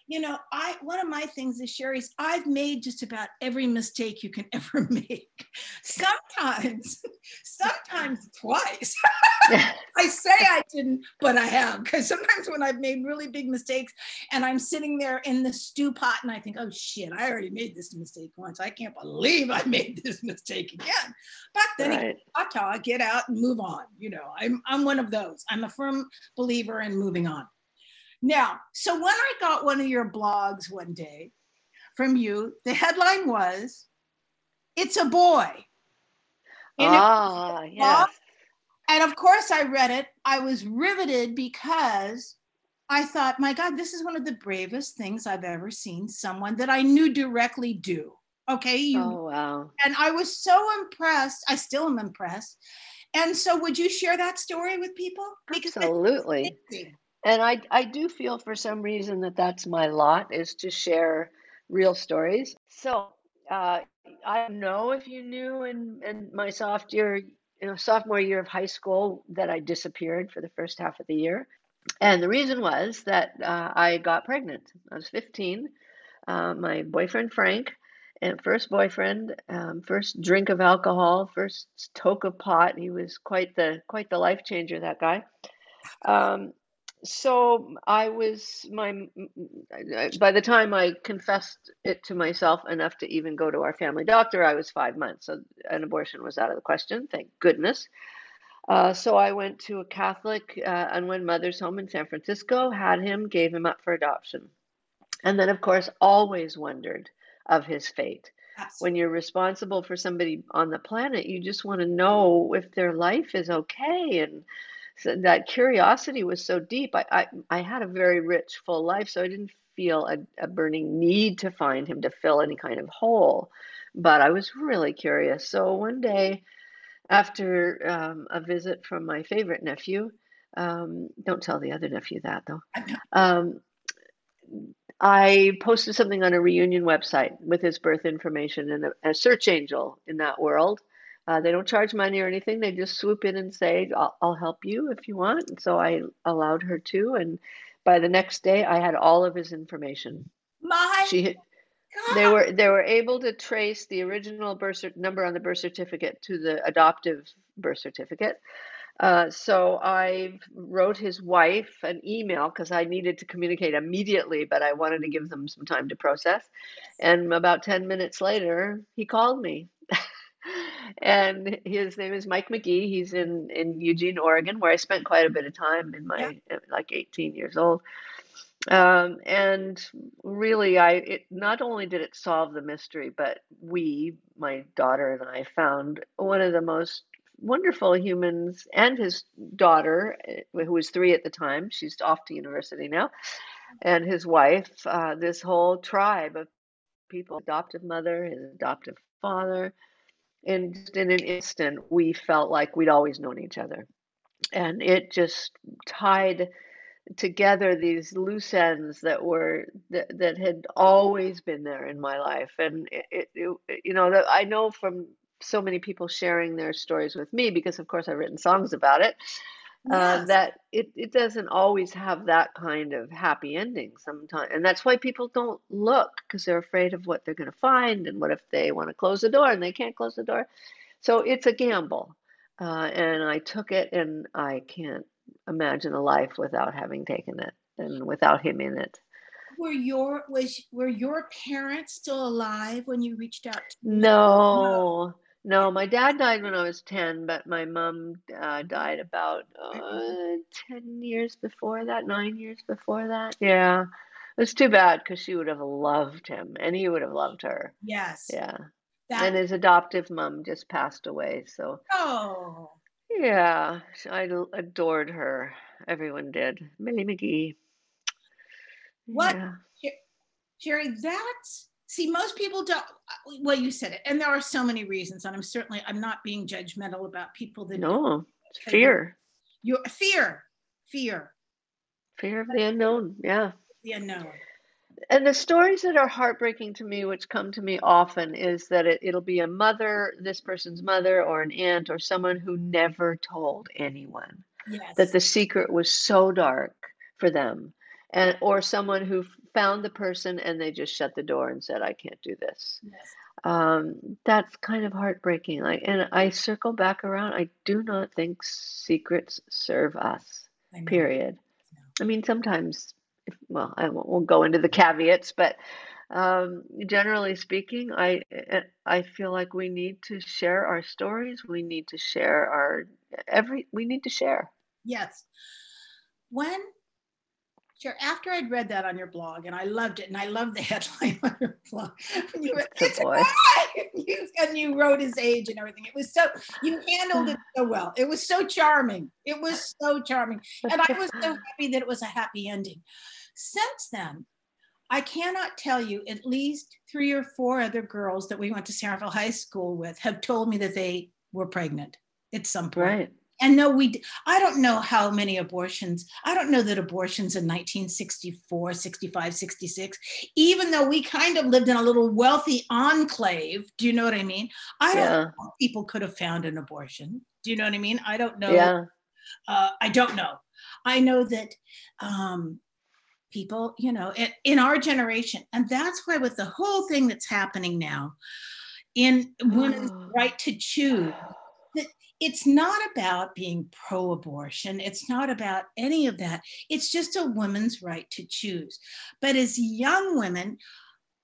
[SPEAKER 1] you know, I one of my things is Shari's I've made just about every mistake you can [laughs] ever make. Sometimes, sometimes twice. [laughs] I say I didn't, but I have. Because sometimes when I've made really big mistakes and I'm sitting there in the stew pot and I think, oh shit, I already made this mistake once. I can't believe I [laughs] made this mistake again. But then
[SPEAKER 2] right.
[SPEAKER 1] get out and move on. You know, I'm I'm one of those. I'm a firm believer in moving on. Now, so when I got one of your blogs one day from you, the headline was, "It's a boy." And,
[SPEAKER 2] Ah, yes.
[SPEAKER 1] and of course, I read it. I was riveted because I thought, my God, this is one of the bravest things I've ever seen someone that I knew directly do. Okay, you
[SPEAKER 2] Oh, wow.
[SPEAKER 1] and I was so impressed. I still am impressed. And so, would you share that story with people? Because
[SPEAKER 2] Absolutely. And I, I do feel for some reason that that's my lot is to share real stories. So uh, I don't know if you knew in, in my soft year, you know, sophomore year of high school that I disappeared for the first half of the year. And the reason was that uh, I got pregnant. I was 15. Uh, my boyfriend Frank, and first boyfriend, um, first drink of alcohol, first toke of pot. He was quite the quite the life changer. That guy. Um, so I was my by the time I confessed it to myself enough to even go to our family doctor, I was five months. So an abortion was out of the question, thank goodness. Uh, so I went to a Catholic uh, unwed mother's home in San Francisco, had him, gave him up for adoption, and then of course always wondered of his fate.
[SPEAKER 1] Absolutely.
[SPEAKER 2] When you're responsible for somebody on the planet, you just want to know if their life is okay and so that curiosity was so deep. I, I, I had a very rich, full life, so I didn't feel a, a burning need to find him to fill any kind of hole. But I was really curious. So one day, after um, a visit from my favorite nephew, um, don't tell the other nephew that though. Um, I posted something on a reunion website with his birth information and a, a search angel in that world. Uh, they don't charge money or anything. They just swoop in and say, I'll, I'll help you if you want. And so I allowed her to. And by the next day, I had all of his information.
[SPEAKER 1] My
[SPEAKER 2] She,
[SPEAKER 1] God.
[SPEAKER 2] they were they were able to trace the original birth number on the birth certificate to the adoptive birth certificate. Uh, so I wrote his wife an email because I needed to communicate immediately, but I wanted to give them some time to process. And about 10 minutes later, he called me. And his name is Mike McGee. He's in, in Eugene, Oregon, where I spent quite a bit of time in my like 18 years old. Um, and really, I it not only did it solve the mystery, but we, my daughter and I, found one of the most wonderful humans and his daughter, eh, who was three at the time. She's off to university now, and his wife. Uh, this whole tribe of people, adoptive mother, his adoptive father, just in an instant, we felt like we'd always known each other, and it just tied together these loose ends that were that, that had always been there in my life. And it, it, it you know that i know from so many people sharing their stories with me because of course i've written songs about it uh, that it, it doesn't always have that kind of happy ending sometimes and that's why people don't look because they're afraid of what they're going to find and what if they want to close the door and they can't close the door. So it's a gamble uh, and i took it and i can't imagine a life without having taken it and without him in it.
[SPEAKER 1] Were your was were your parents still alive when you reached out to them?
[SPEAKER 2] no no my dad died when i was 10 but my mom uh, died about uh, 10 years before that 9 years before that. Yeah. It's too bad because she would have loved him and he would have loved her.
[SPEAKER 1] Yes.
[SPEAKER 2] yeah.
[SPEAKER 1] That
[SPEAKER 2] and his adoptive mom just passed away so
[SPEAKER 1] oh.
[SPEAKER 2] Yeah. I adored her. Everyone did. Millie mcgee.
[SPEAKER 1] What?
[SPEAKER 2] yeah.
[SPEAKER 1] Jerry, that's see, most people don't well, you said it, and there are so many reasons, and I'm certainly I'm not being judgmental about people that
[SPEAKER 2] no fear.
[SPEAKER 1] Your fear, fear,
[SPEAKER 2] fear of the unknown yeah.
[SPEAKER 1] The unknown.
[SPEAKER 2] and the stories that are heartbreaking to me which come to me often is that it, it'll be a mother this person's mother or an aunt or someone who never told anyone.
[SPEAKER 1] Yes.
[SPEAKER 2] that the secret was so dark for them and or someone who found the person and they just shut the door and said i can't do this
[SPEAKER 1] yes.
[SPEAKER 2] um, that's kind of heartbreaking like and i circle back around i do not think secrets serve us
[SPEAKER 1] I
[SPEAKER 2] period
[SPEAKER 1] No.
[SPEAKER 2] i mean sometimes if, well i won't, won't go into the caveats but um, generally speaking i eh, i feel like we need to share our stories we need to share our every we need to share
[SPEAKER 1] Yes. When sure after I'd read that on your blog and I loved it and I loved the [laughs] headline on your blog. When you it's a And [laughs] you, and you wrote his age and everything. It was so you handled it so well. It was so charming. It was so charming. And I was so happy that it was a happy ending. Since then, I cannot tell you at least three or four other girls that we went to Sarahville High School with have told me that they were pregnant at some point.
[SPEAKER 2] right
[SPEAKER 1] And no, we, i don't know how many abortions, I don't know that abortions in 1964, 65, 66, even though we kind of lived in a little wealthy enclave, do you know what I mean? I don't
[SPEAKER 2] yeah
[SPEAKER 1] know people could have found an abortion. Do you know what I mean? I don't know.
[SPEAKER 2] yeah
[SPEAKER 1] Uh, I don't know. I know that um, people, you know, in, in our generation, and that's why with the whole thing that's happening now in women's right to choose, it's not about being pro abortion. It's not about any of that. It's just a woman's right to choose. But as young women,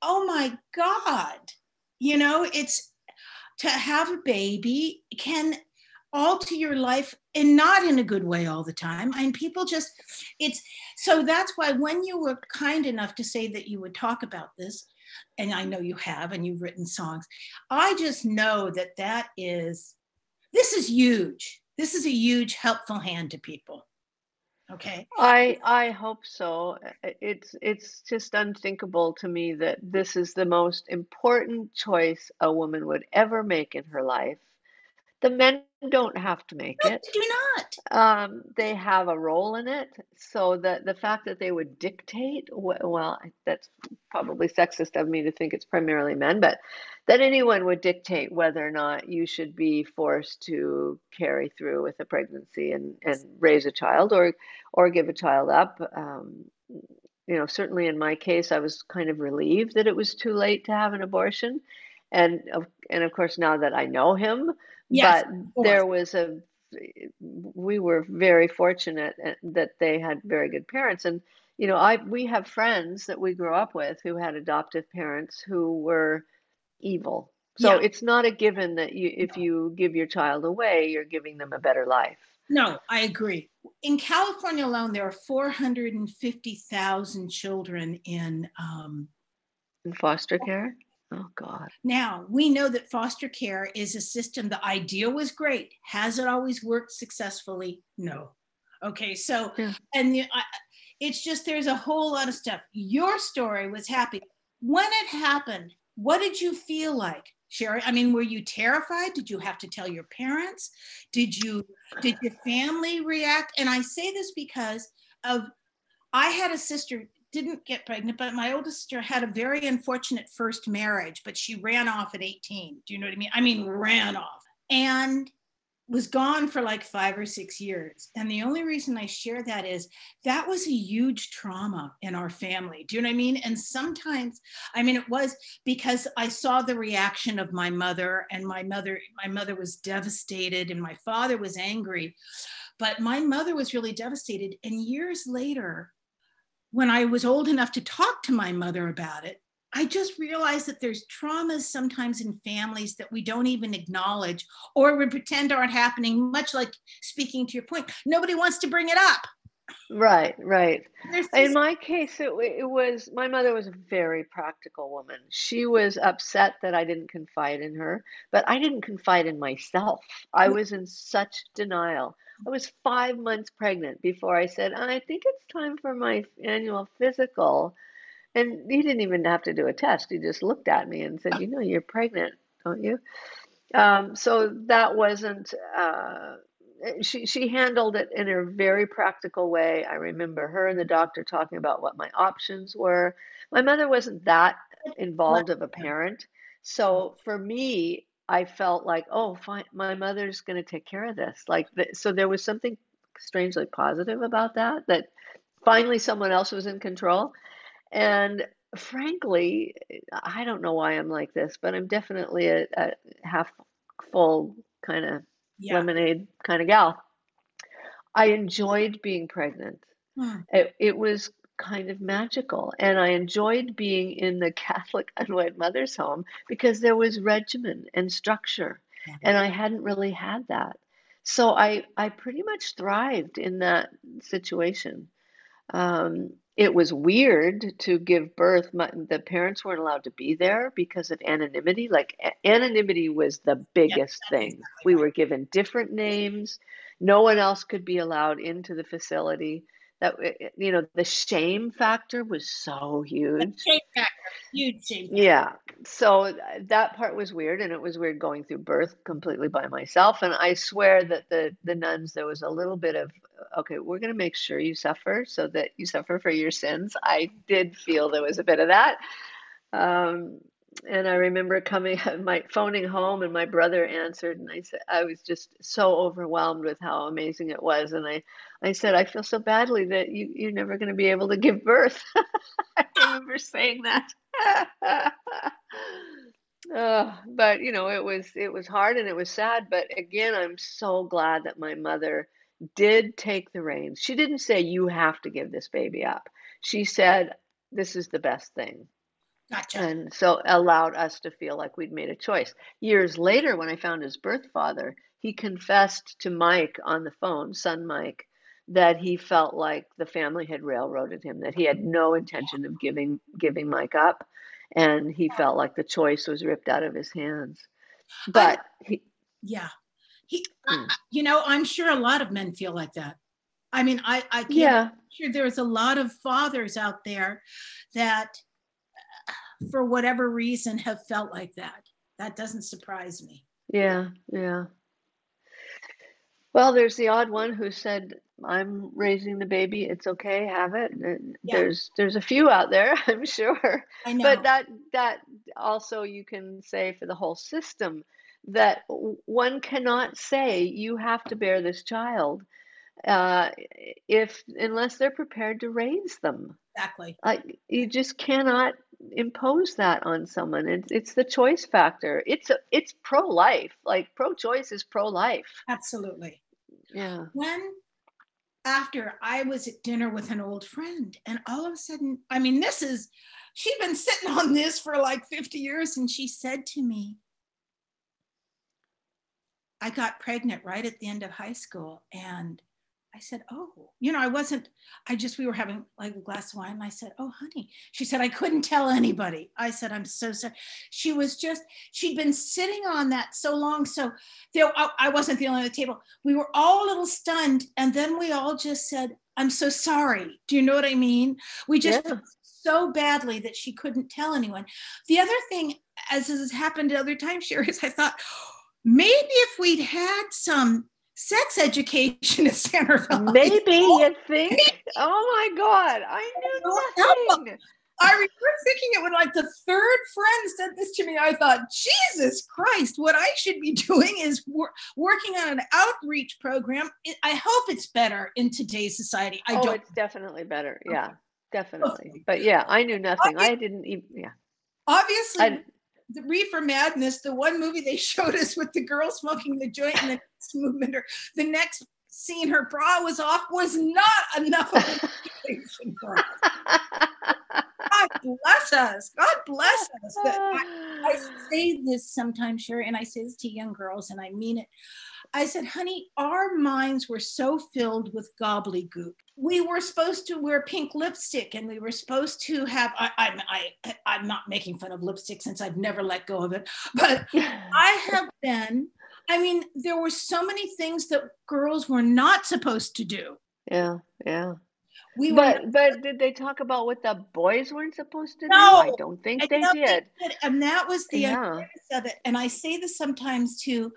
[SPEAKER 1] oh my God, you know, it's to have a baby can alter your life and not in a good way all the time. And people just, it's so that's why when you were kind enough to say that you would talk about this, and I know you have, and you've written songs, I just know that that is, this is huge. This is a huge helpful hand to people. Okay.
[SPEAKER 2] I I hope so. It's it's just unthinkable to me that this is the most important choice a woman would ever make in her life. The men don't have to make
[SPEAKER 1] No,
[SPEAKER 2] it.
[SPEAKER 1] they do not.
[SPEAKER 2] Um, they have a role in it. So that the fact that they would dictate, well, that's probably sexist of me to think it's primarily men, but that anyone would dictate whether or not you should be forced to carry through with a pregnancy and, and raise a child or or give a child up. Um, you know, certainly in my case, I was kind of relieved that it was too late to have an abortion. And of, and of course, now that I know him,
[SPEAKER 1] Yes,
[SPEAKER 2] but there was a, we were very fortunate uh, that they had very good parents. And, you know, I, we have friends that we grew up with who had adoptive parents who were evil. So
[SPEAKER 1] Yeah.
[SPEAKER 2] it's not a given that you, if you give your child away, you're giving them a better life.
[SPEAKER 1] No, I agree. In California alone, there are 450,000 children in. Um,
[SPEAKER 2] In foster care? Oh God.
[SPEAKER 1] now, we know that foster care is a system. The idea was great. Has it always worked successfully? No. Okay, so,
[SPEAKER 2] Yeah.
[SPEAKER 1] and the, I, it's just there's a whole lot of stuff. Your story was happy. When it happened, what did you feel like Shari i mean were you terrified did you have to tell your parents did you did your family react and i say this because of i had a sister didn't get pregnant but my oldest sister had a very unfortunate first marriage but she ran off at 18 do you know what i mean i mean ran off and was gone for like five or six years. And the only reason I share that is that was a huge trauma in our family. Do you know what I mean? And sometimes, I mean, it was because I saw the reaction of my mother, and my mother, my mother was devastated, and my father was angry. But my mother was really devastated. And years later, when I was old enough to talk to my mother about it, I just realized that there's traumas sometimes in families that we don't even acknowledge or we pretend aren't happening, much like speaking to your point. Nobody wants to bring it up.
[SPEAKER 2] Right, right. In my case, it, it was my mother was a very practical woman. She was upset that I didn't confide in her, but I didn't confide in myself. I mm. was in such denial. I was five months pregnant before I said, I think it's time for my annual physical. And he didn't even have to do a test. He just looked at me and said, You know, you're pregnant, don't you? Um, so that wasn't, uh, she, she handled it in a very practical way. I remember her and the doctor talking about what my options were. My mother wasn't that involved of a parent. So for me, I felt like, oh, fine, my mother's going to take care of this. Like, so there was something strangely positive about that, that finally someone else was in control. And frankly, I don't know why I'm like this, but I'm definitely a, a half full kind of yeah. lemonade kind of gal. I enjoyed being pregnant. Hmm. It, it was kind of magical. And I enjoyed being in the Catholic [laughs] unwed mother's home because there was regimen and structure. Yeah. And I hadn't really had that. So I, I pretty much thrived in that situation. Um, it was weird to give birth. My, the parents weren't allowed to be there because of anonymity. Like anonymity was the biggest yeah, thing. Exactly we were given different names. No one else could be allowed into the facility. That eh, eh, you know, the shame factor was so huge.
[SPEAKER 1] shame factor, huge shame. Factor.
[SPEAKER 2] Yeah. So uh, that part was weird, and it was weird going through birth completely by myself. And I swear that the the nuns there was a little bit of okay, we're going to make sure you suffer so that you suffer for your sins. I did feel there was a bit of that. Um, and I remember coming, [laughs] my phoning home, and my brother answered, and I said, I was just so overwhelmed with how amazing it was, and I, I said, I feel so badly that you, you're never going to be able to give birth. [laughs] I remember saying that. [laughs] uh, but you know, it was it was hard and it was sad. But again, I'm so glad that my mother did take the reins. She didn't say, You have to give this baby up. She said, This is the best thing.
[SPEAKER 1] Gotcha.
[SPEAKER 2] And so allowed us to feel like we'd made a choice. Years later, when I found his birth father, he confessed to Mike on the phone, son Mike, that he felt like the family had railroaded him, that he had no intention of giving giving Mike up, and he felt like the choice was ripped out of his hands. But
[SPEAKER 1] I, he, yeah, he, mm. I, you know, I'm sure a lot of men feel like that. I mean, I, I can't, yeah. sure there's a lot of fathers out there that, for whatever reason, have felt like that. That doesn't surprise me.
[SPEAKER 2] Yeah, yeah. Well, there's the odd one who said, "I'm raising the baby. It's okay. Have it." Yeah. There's there's a few out there, [laughs] I'm sure.
[SPEAKER 1] I know.
[SPEAKER 2] But that that also you can say for the whole system that one cannot say you have to bear this child uh, if unless they're prepared to raise them.
[SPEAKER 1] Exactly.
[SPEAKER 2] Like you just cannot impose that on someone. It's it's the choice factor. It's a, it's pro life. Like pro choice is pro life.
[SPEAKER 1] Absolutely.
[SPEAKER 2] Yeah.
[SPEAKER 1] When after I was at dinner with an old friend, and all of a sudden, I mean, this is she'd been sitting [laughs] on this for like 50 years, and she said to me, I got pregnant right at the end of high school. And I said, Oh, you know, I wasn't, I just, we were having like a glass of wine. And I said, Oh, honey. She said, I couldn't tell anybody. I said, I'm so sorry. She was just, she'd been sitting on that so long. So there, I wasn't the only at the table. We were all a little stunned. And then we all just said, I'm so sorry. Do you know what I mean? We just yeah. so badly that she couldn't tell anyone. The other thing, as has happened other times, [laughs] Shari, is I thought maybe if we'd had some sex education at Center Valley.
[SPEAKER 2] Maybe [laughs] you think? Oh my God, I knew nothing.
[SPEAKER 1] I remember thinking it when like the third friend said this to me. I thought, Jesus Christ, what I should be [laughs] doing is wor- working on an outreach program. I hope it's better in today's society. I
[SPEAKER 2] oh,
[SPEAKER 1] don't.
[SPEAKER 2] it's definitely better. Yeah, definitely. Okay. But yeah, I knew nothing. Obviously, I didn't even. Yeah.
[SPEAKER 1] Obviously, I, the Reefer Madness, the one movie they [laughs] showed us with the girl smoking the joint in the next movement, or the next scene her bra was off, was not enough of an [laughs] for us. Bless us. God bless us. I, I [sighs] say this sometimes, Shari, and I say this to young girls, and I mean it. I said, honey, our minds were so filled with gobbledygook. We were supposed to wear pink lipstick and we were supposed to have, I, I, I, I'm not making fun of lipstick since I've never let go of it, but [laughs] I have been, I mean, there were so many things that girls were not supposed to do.
[SPEAKER 2] Yeah, yeah. We but were, but did they talk about what the boys weren't supposed to do? no, do? I don't think I they don't did.
[SPEAKER 1] And that was the yeah. of it. And I say this sometimes too.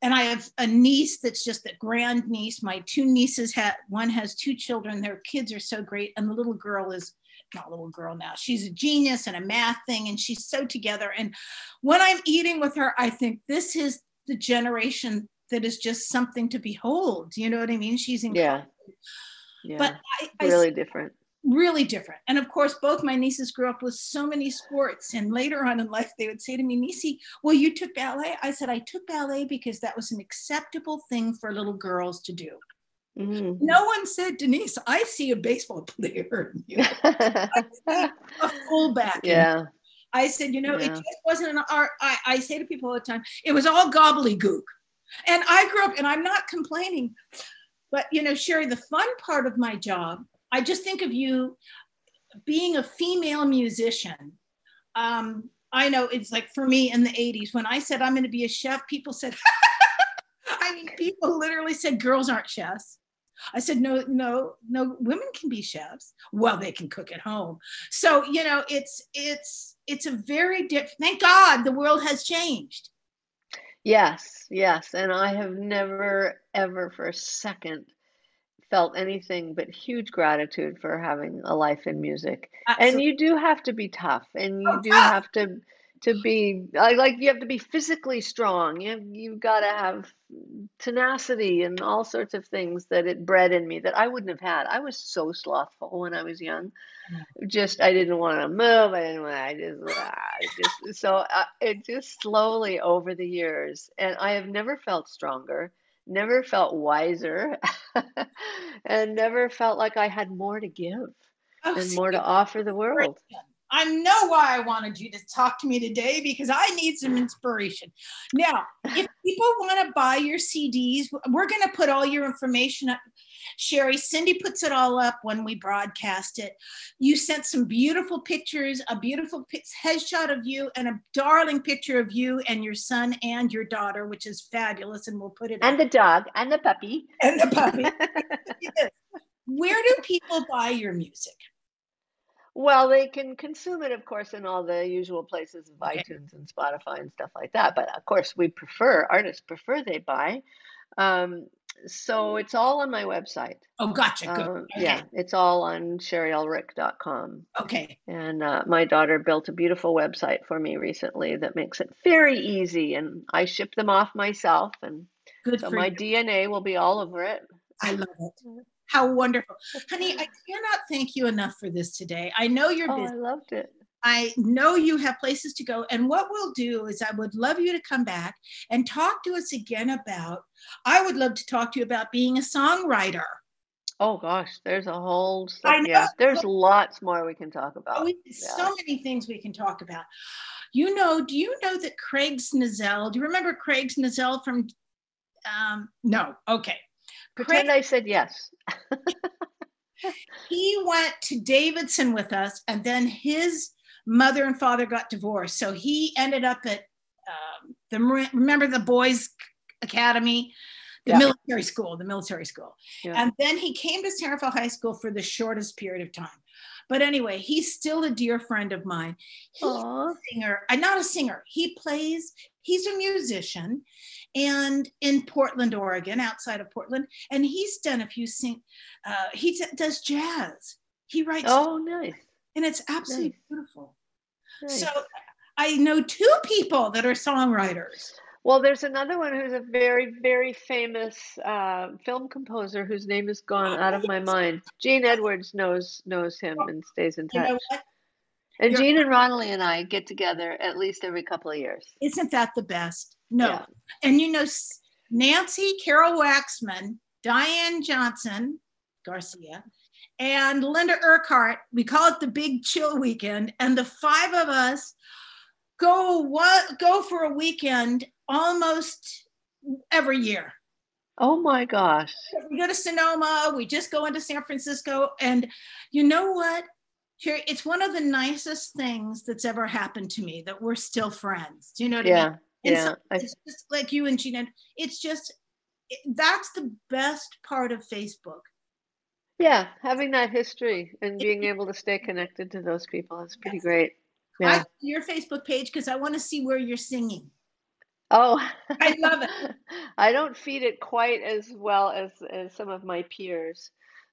[SPEAKER 1] And I have a niece that's just a grand niece. My two nieces had one has two children. Their kids are so great, and the little girl is not a little girl now. She's a genius and a math thing, and she's so together. And when I'm eating with her, I think this is the generation that is just something to behold. You know what I mean? She's in
[SPEAKER 2] yeah. Yeah. But I, really I, different.
[SPEAKER 1] Really different. And of course, both my nieces grew up with so many sports. And later on in life, they would say to me, Nisi, well, you took ballet? I said, I took ballet because that was an acceptable thing for little girls to do. Mm-hmm. No one said, Denise, I see a baseball [laughs] player in you. [laughs] a fullback.
[SPEAKER 2] Yeah.
[SPEAKER 1] I said, you know, yeah. it just wasn't an art. I, I say to people all the time, it was all gobbledygook. And I grew up, and I'm not complaining, but you know, Shari, the fun part of my job, I just think of you being a female musician. Um, I know it's like for me in the 80s, when I said I'm going to be a chef, people said, [laughs] I mean, people literally said girls aren't chefs. I said, no, no, no, women can be chefs. Well, they can cook at home. So, you know, it's, it's, it's a very different, thank God the world has changed.
[SPEAKER 2] Yes, yes. And I have never, ever for a second felt anything but huge gratitude for having a life in music. Absolutely. And you do have to be tough and you do [laughs] have to to be I, like you have to be physically strong. You have, you've got to have tenacity and all sorts of things that it bred in me that I wouldn't have had. I was so slothful when I was young. Just I didn't want to move. I didn't want. I just, I just so uh, it just slowly over the years, and I have never felt stronger, never felt wiser, [laughs] and never felt like I had more to give oh, and more to offer the world.
[SPEAKER 1] I know why I wanted you to talk to me today because I need some inspiration. Now, if people want to buy your CDs, we're going to put all your information up. Shari, Cindy puts it all up when we broadcast it. You sent some beautiful pictures, a beautiful headshot of you, and a darling picture of you and your son and your daughter, which is fabulous. And we'll put it.
[SPEAKER 2] And up. the dog and the puppy.
[SPEAKER 1] And the puppy. [laughs] Where do people buy your music?
[SPEAKER 2] Well, they can consume it, of course, in all the usual places of okay. iTunes and Spotify and stuff like that. But of course, we prefer, artists prefer they buy. Um, so it's all on my website.
[SPEAKER 1] Oh, gotcha. Good. Uh,
[SPEAKER 2] okay. Yeah, it's all on shariulrich.com.
[SPEAKER 1] Okay.
[SPEAKER 2] And uh, my daughter built a beautiful website for me recently that makes it very easy. And I ship them off myself. And Good so my you. DNA will be all over it.
[SPEAKER 1] I love it. [laughs] How wonderful. Honey, I cannot thank you enough for this today. I know you're
[SPEAKER 2] busy. Oh, I loved it.
[SPEAKER 1] I know you have places to go. And what we'll do is, I would love you to come back and talk to us again about. I would love to talk to you about being a songwriter.
[SPEAKER 2] Oh gosh, there's a whole. Yeah, there's lots more we can talk about.
[SPEAKER 1] We, yeah. So many things we can talk about. You know, do you know that Craig Snezell? Do you remember Craig Snezell from? Um, no. Okay.
[SPEAKER 2] Pretend I said yes. [laughs]
[SPEAKER 1] he went to Davidson with us, and then his mother and father got divorced. So he ended up at um, the remember the boys academy, the yeah. military school, the military school. Yeah. And then he came to Centerville High School for the shortest period of time. But anyway, he's still a dear friend of mine. He's
[SPEAKER 2] Aw.
[SPEAKER 1] a singer, uh, not a singer. He plays, he's a musician and in Portland, Oregon, outside of Portland. And he's done a few sing, uh, he t- does jazz. He writes,
[SPEAKER 2] Oh, nice.
[SPEAKER 1] and it's absolutely
[SPEAKER 2] nice.
[SPEAKER 1] beautiful.
[SPEAKER 2] nice.
[SPEAKER 1] So I know two people that are songwriters.
[SPEAKER 2] Well, there's another one who's a very, very famous uh, film composer whose name has gone out of my mind. Gene Edwards knows knows him and stays in
[SPEAKER 1] You
[SPEAKER 2] touch.
[SPEAKER 1] know?
[SPEAKER 2] And
[SPEAKER 1] You're-
[SPEAKER 2] Gene and Ronley and I get together at least every couple of years.
[SPEAKER 1] Isn't that the best? No.
[SPEAKER 2] Yeah.
[SPEAKER 1] And you know, Nancy Carol Waxman, Diane Johnson Garcia, and Linda Urquhart, we call it the Big Chill Weekend, and the five of us go what go for a weekend almost every year.
[SPEAKER 2] Oh my gosh.
[SPEAKER 1] We go to Sonoma, we just go into San Francisco, and you know what? Here, it's one of the nicest things that's ever happened to me that we're still friends. Do you know what I mean?
[SPEAKER 2] Yeah.
[SPEAKER 1] And
[SPEAKER 2] Yeah.
[SPEAKER 1] so
[SPEAKER 2] I,
[SPEAKER 1] it's just like you and Gina. It's just that's the best part of Facebook.
[SPEAKER 2] yeah. Having that history and being able to stay connected to those people is pretty
[SPEAKER 1] Yes.
[SPEAKER 2] great. Yeah.
[SPEAKER 1] see your Facebook page because I want to see where you're singing.
[SPEAKER 2] Oh,
[SPEAKER 1] I love it. [laughs]
[SPEAKER 2] I don't feed it quite as well as, as some of my peers.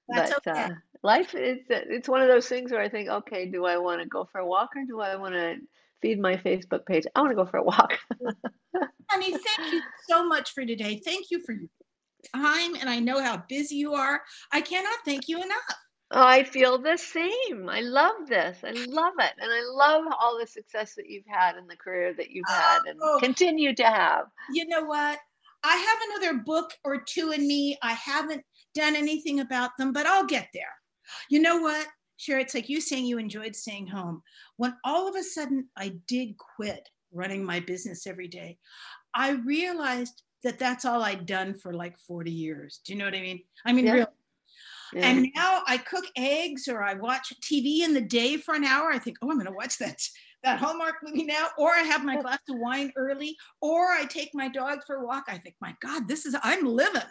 [SPEAKER 1] That's
[SPEAKER 2] but
[SPEAKER 1] okay.
[SPEAKER 2] uh, life is it's one of those things where I think, okay, do I want to go for a walk or do I want to feed my Facebook page? I want to go for a walk. [laughs]
[SPEAKER 1] Honey, thank you so much for today. Thank you for your time, and I know how busy you are. I cannot thank you enough.
[SPEAKER 2] I feel the same. I love this. I love it. And I love all the success that you've had in the career that you've had and
[SPEAKER 1] Oh.
[SPEAKER 2] continue to have.
[SPEAKER 1] You know what? I have another book or two in me. I haven't done anything about them, but I'll get there. You know what? Sure, it's like you saying you enjoyed staying home. When all of a sudden I did quit running my business every day, I realized that that's all I'd done for like 40 years. Do you know what I mean? I mean,
[SPEAKER 2] Yeah.
[SPEAKER 1] really.
[SPEAKER 2] Yeah.
[SPEAKER 1] And now I cook eggs or I watch TV in the day for an hour. I think, oh, I'm going to watch that that Hallmark movie now, or I have my glass of wine early, or I take my dog for a walk. I think, my God, this is I'm living.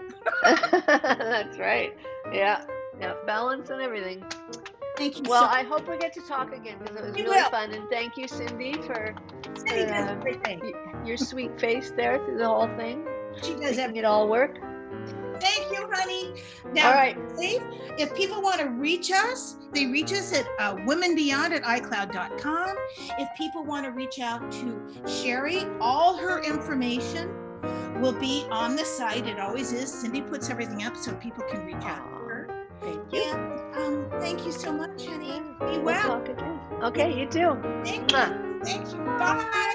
[SPEAKER 1] [laughs]
[SPEAKER 2] That's right. Yeah. Yeah. Balance and everything.
[SPEAKER 1] Thank you
[SPEAKER 2] Well,
[SPEAKER 1] so
[SPEAKER 2] I hope we get to talk again because it was
[SPEAKER 1] We
[SPEAKER 2] really
[SPEAKER 1] will.
[SPEAKER 2] fun. And thank you, Cindy, for.
[SPEAKER 1] Cindy does
[SPEAKER 2] uh,
[SPEAKER 1] everything.
[SPEAKER 2] your sweet face there through the whole thing,
[SPEAKER 1] She does everything.
[SPEAKER 2] it all work.
[SPEAKER 1] Thank you, honey. Now,
[SPEAKER 2] All right.
[SPEAKER 1] If people want to reach us, they reach us at uh, womenbeyond at icloud.com. If people want to reach out to Shari, all her information will be on the site. It always is. Cindy puts everything up so people can reach out to her.
[SPEAKER 2] Thank you.
[SPEAKER 1] And um, thank you so much, honey. Be
[SPEAKER 2] well.
[SPEAKER 1] We'll well.
[SPEAKER 2] talk again. Okay, you too.
[SPEAKER 1] Thank you. Thank you. Bye.